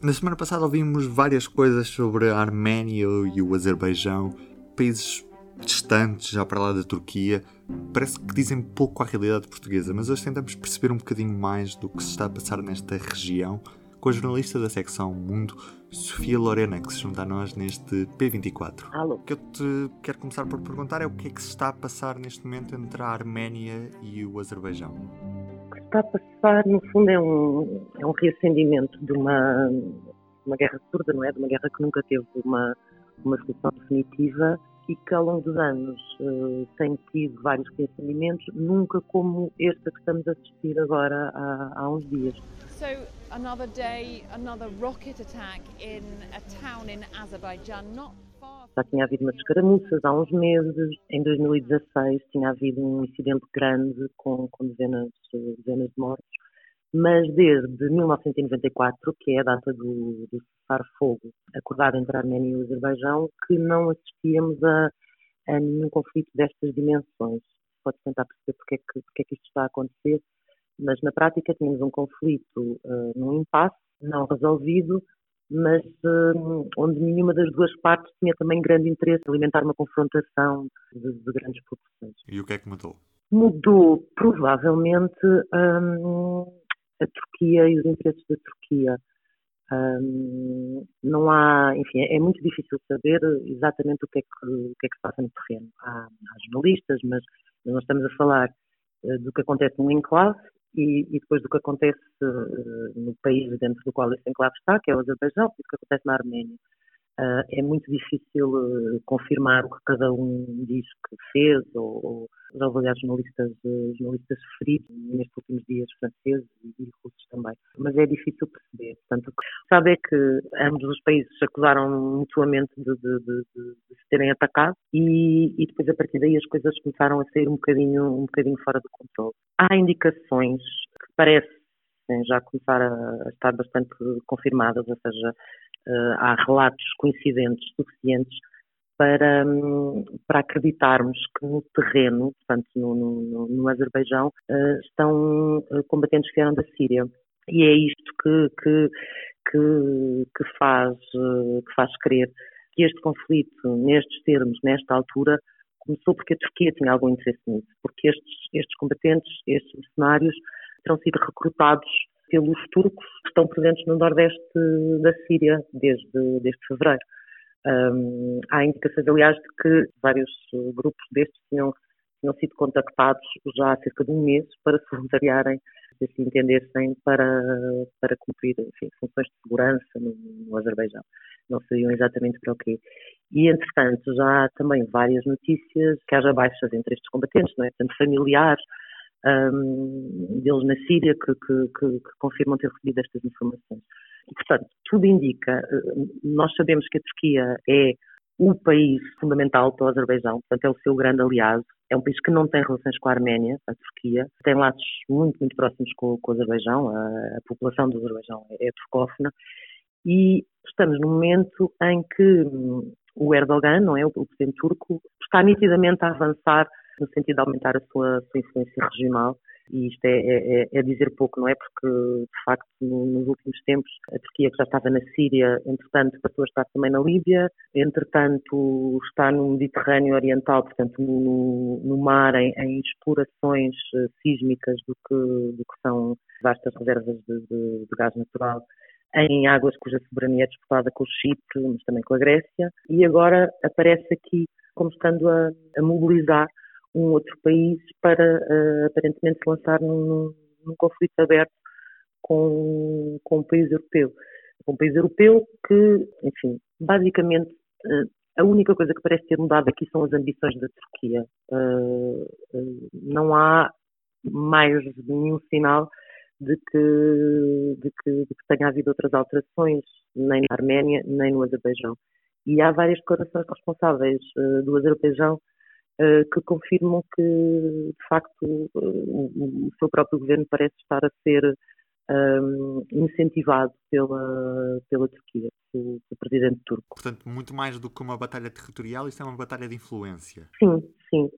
Na semana passada ouvimos várias coisas sobre a Arménia e o Azerbaijão, países distantes, já para lá da Turquia. Parece que dizem pouco à realidade portuguesa, mas hoje tentamos perceber um bocadinho mais do que se está a passar nesta região com a jornalista da secção Mundo, Sofia Lorena, que se junta a nós neste P24. Alô. O que eu te quero começar por perguntar é o que é que se está a passar neste momento entre a Arménia e o Azerbaijão. Está a passar, no fundo, é um, é um reacendimento de uma, uma guerra curda, não é? De uma guerra que nunca teve uma, uma solução definitiva e que ao longo dos anos uh, tem tido vários reacendimentos, nunca como este que estamos a assistir agora há, há uns dias. So another day, another rocket attack in a town in Azerbaijan, not. Já tinha havido umas escaramuças há uns meses. Em 2016 tinha havido um incidente grande com, com dezenas, dezenas de mortos. Mas desde 1994, que é a data do, do cessar-fogo acordado entre a Arménia e o Azerbaijão, que não assistíamos a, a nenhum conflito destas dimensões. Pode tentar perceber porque é, que, porque é que isto está a acontecer, mas na prática tínhamos um conflito uh, num impasse, não resolvido, mas uh, onde nenhuma das duas partes tinha também grande interesse em alimentar uma confrontação de, de grandes proporções. E o que é que mudou? Mudou provavelmente um, a Turquia e os interesses da Turquia. Um, não há, enfim, é muito difícil saber exatamente o que é que, o que, é que se passa no terreno. Há, há jornalistas, mas nós estamos a falar uh, do que acontece no enclave e, e, depois do que acontece uh, no país dentro do qual esse enclave está, que é o Azerbaijão, e do que acontece na Arménia. Uh, é muito difícil uh, confirmar o que cada um diz que fez, ou, ou já houve jornalistas, uh, jornalistas feridos nestes últimos dias, franceses e, russos também. Mas é difícil perceber. Portanto, o que sabe é que ambos os países se acusaram mutuamente de, de, de, de, se terem atacado e, e, depois a partir daí as coisas começaram a sair um bocadinho, um bocadinho fora do controle. Há indicações que parecem já começar a, a estar bastante confirmadas, ou seja, há relatos coincidentes suficientes para, para acreditarmos que no terreno, portanto no, no, no Azerbaijão, uh, estão uh, combatentes que vieram da Síria. E é isto que, que, que, que faz, que faz crer que este conflito, nestes termos, nesta altura, começou porque a Turquia tinha algum interesse nisso, porque estes, estes combatentes, estes mercenários, terão sido recrutados pelos turcos que estão presentes no nordeste da Síria desde, desde fevereiro. Um, há indicações, aliás, de que vários grupos destes tinham, tinham sido contactados já há cerca de um mês para se voluntariarem, se assim entendessem, para, para cumprir enfim, funções de segurança no, no Azerbaijão. Não sabiam exatamente para o quê. E, entretanto, já há também várias notícias que haja baixas entre estes combatentes, não é? Tanto familiares, um, deles na Síria que, que, que, que, confirmam ter recebido estas informações. E, portanto, tudo indica, eh, nós sabemos que a Turquia é o país fundamental para o Azerbaijão, portanto é o seu grande aliado, é um país que não tem relações com a Arménia, a Turquia, tem laços muito, muito próximos com, com o Azerbaijão, a, a, população do Azerbaijão é, é turcófona, e estamos num momento em que hum, o Erdogan, não é, o presidente turco, está nitidamente a avançar no sentido de aumentar a sua, sua influência regional. E isto é, é, é, é, dizer pouco, não é? Porque, de facto, nos últimos tempos, a Turquia, que já estava na Síria, entretanto, passou a estar também na Líbia, entretanto, está no Mediterrâneo Oriental, portanto, no, no mar, em, em, explorações eh, sísmicas do que, do que são vastas reservas de, de, de gás natural em águas cuja soberania é disputada com o Chipre, mas também com a Grécia, e agora aparece aqui como estando a, a mobilizar um outro país para uh, aparentemente se lançar num, num, conflito aberto com, com um país europeu. Um país europeu que, enfim, basicamente uh, a única coisa que parece ter mudado aqui são as ambições da Turquia. Uh, não há mais nenhum sinal de que, de, que, de que tenha havido outras alterações, nem na Arménia, nem no Azerbaijão. E há várias declarações responsáveis do Azerbaijão que confirmam que, de facto, eh, o, seu próprio governo parece estar a ser um, ehm, incentivado pela, pela Turquia, pelo, pelo, presidente turco. Portanto, muito mais do que uma batalha territorial, isto é uma batalha de influência. Sim, sim.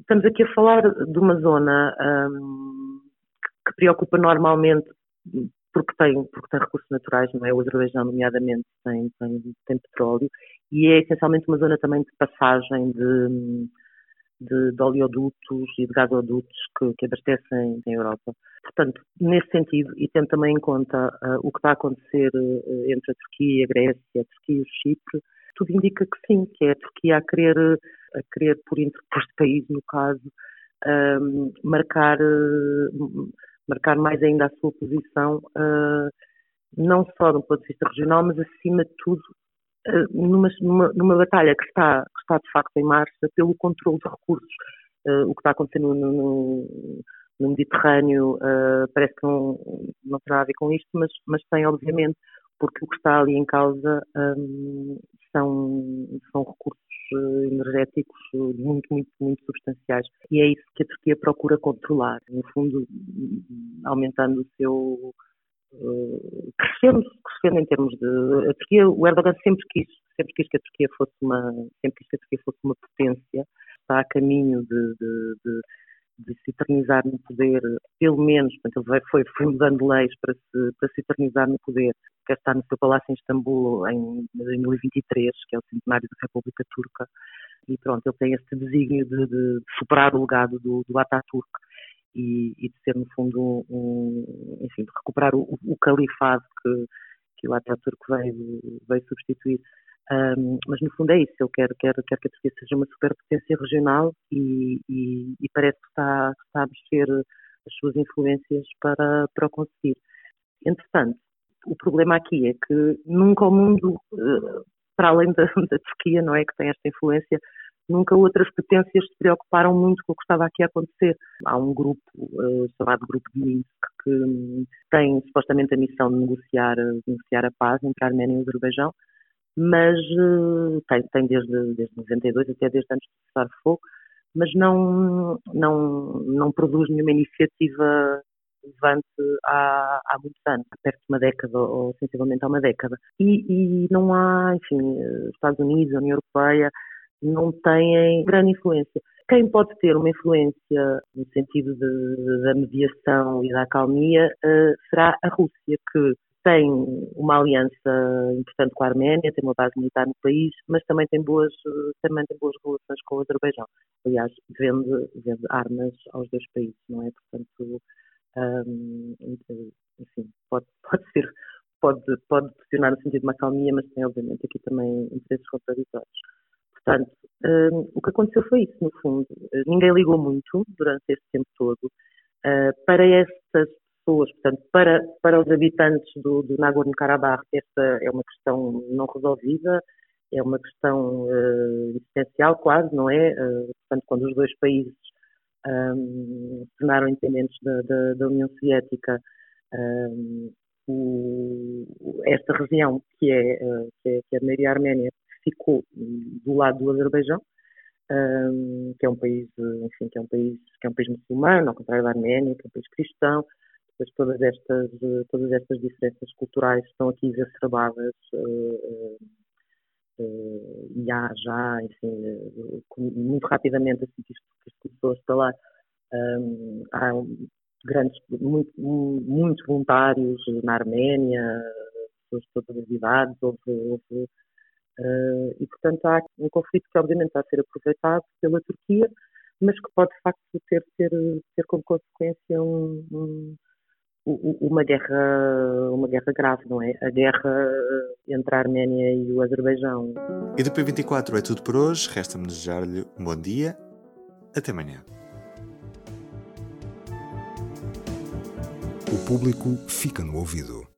Estamos aqui a falar de uma zona um, ehm, que preocupa normalmente porque tem, porque tem recursos naturais, não é? O Azerbaijão, nomeadamente, tem, tem, tem petróleo e é essencialmente uma zona também de passagem de, de, de oleodutos e de gasodutos que, que abastecem a Europa. Portanto, nesse sentido, e tendo também em conta uh, o que a acontecer uh, entre a Turquia, a Grécia, a Turquia e o Chipre, tudo indica que sim, que é a Turquia a querer, a querer por interposto país, no caso, uh, marcar, marcar mais ainda a sua posição, não só do ponto de vista regional, mas acima de tudo numa, numa, numa, batalha que está, que está de facto em marcha pelo controle de recursos. Uh, o que está acontecendo no, no, no Mediterrâneo uh, parece que não, não tem nada a ver com isto, mas, mas tem, obviamente, porque o que está ali em causa um, são, são recursos eh, energéticos muito, muito, muito substanciais. E é isso que a Turquia procura controlar, no fundo, aumentando o seu eh, crescendo, crescendo em termos de a Turquia, o Erdogan sempre quis, sempre quis que a Turquia fosse uma, sempre quis que a Turquia fosse uma potência, está a caminho de, de, de, de se eternizar no poder, pelo menos, portanto, ele foi, foi mudando leis para se, para se eternizar no poder, quer estar no seu palácio em Istambul em 2023, que é o centenário da República Turca, e pronto, ele tem esse desígnio de, de superar o legado do, do Ataturk e, e, de ser, no fundo, um, enfim, de recuperar o, o califado que, que o Ataturk veio, veio substituir. Um, mas no fundo é isso, ele quer, quer, quer que a Turquia seja uma superpotência regional e, e, e, parece que está, está a mexer as suas influências para, para o conseguir. Entretanto, o problema aqui é que nunca o mundo, eh, para além da, da Turquia, não é, que tem esta influência, nunca outras potências se preocuparam muito com o que estava aqui a acontecer. Há um grupo uh, chamado Grupo de Minsk que um, tem supostamente a missão de negociar, uh, negociar a paz entre a Arménia e o Azerbaijão, mas uh, tem, tem desde, desde 92 até desde antes de cessar fogo, mas não, não, não produz nenhuma iniciativa relevante há, há muitos anos, perto de uma década ou sensivelmente há uma década. E, e não há, enfim, Estados Unidos, União Europeia, não têm grande influência. Quem pode ter uma influência no sentido de, da mediação e da acalmia uh, será a Rússia, que tem uma aliança importante com a Arménia, tem uma base militar no país, mas também tem boas, também tem boas relações com o Azerbaijão. Aliás, vende, vende armas aos dois países, não é? Portanto, um, enfim, pode, pode ser, pode, pode pressionar no sentido de uma acalmia, mas tem obviamente aqui também interesses contraditórios. Portanto, um, o que aconteceu foi isso, no fundo. Uh, ninguém ligou muito durante este tempo todo uh, para estas pessoas, portanto, para, para os habitantes do, do Nagorno-Karabakh, esta é uma questão não resolvida, é uma questão uh, existencial quase, não é? portanto, quando os dois países um, tornaram independentes da, da, da União Soviética, um, o, esta região, que é, que é, que é a maioria arménia, ficou do lado do Azerbaijão, um, que é um país, enfim, que é um país, que é um país muçulmano, ao contrário da Arménia, que é um país cristão. Todas estas, todas estas diferenças culturais estão aqui exacerbadas uh, uh, e há já, enfim, muito rapidamente assim que isto, que isto começou a um, há grandes, muito, muitos voluntários na Arménia, pessoas de todas as idades, houve, houve e, portanto, há um conflito que, obviamente, está a ser aproveitado pela Turquia, mas que pode, de facto, ter, ter, ter como consequência um, um, uma, guerra, uma guerra grave, não é? A guerra entre a Arménia e o Azerbaijão. E do P24 é tudo por hoje. Resta-me desejar-lhe um bom dia. Até amanhã. O público fica no ouvido.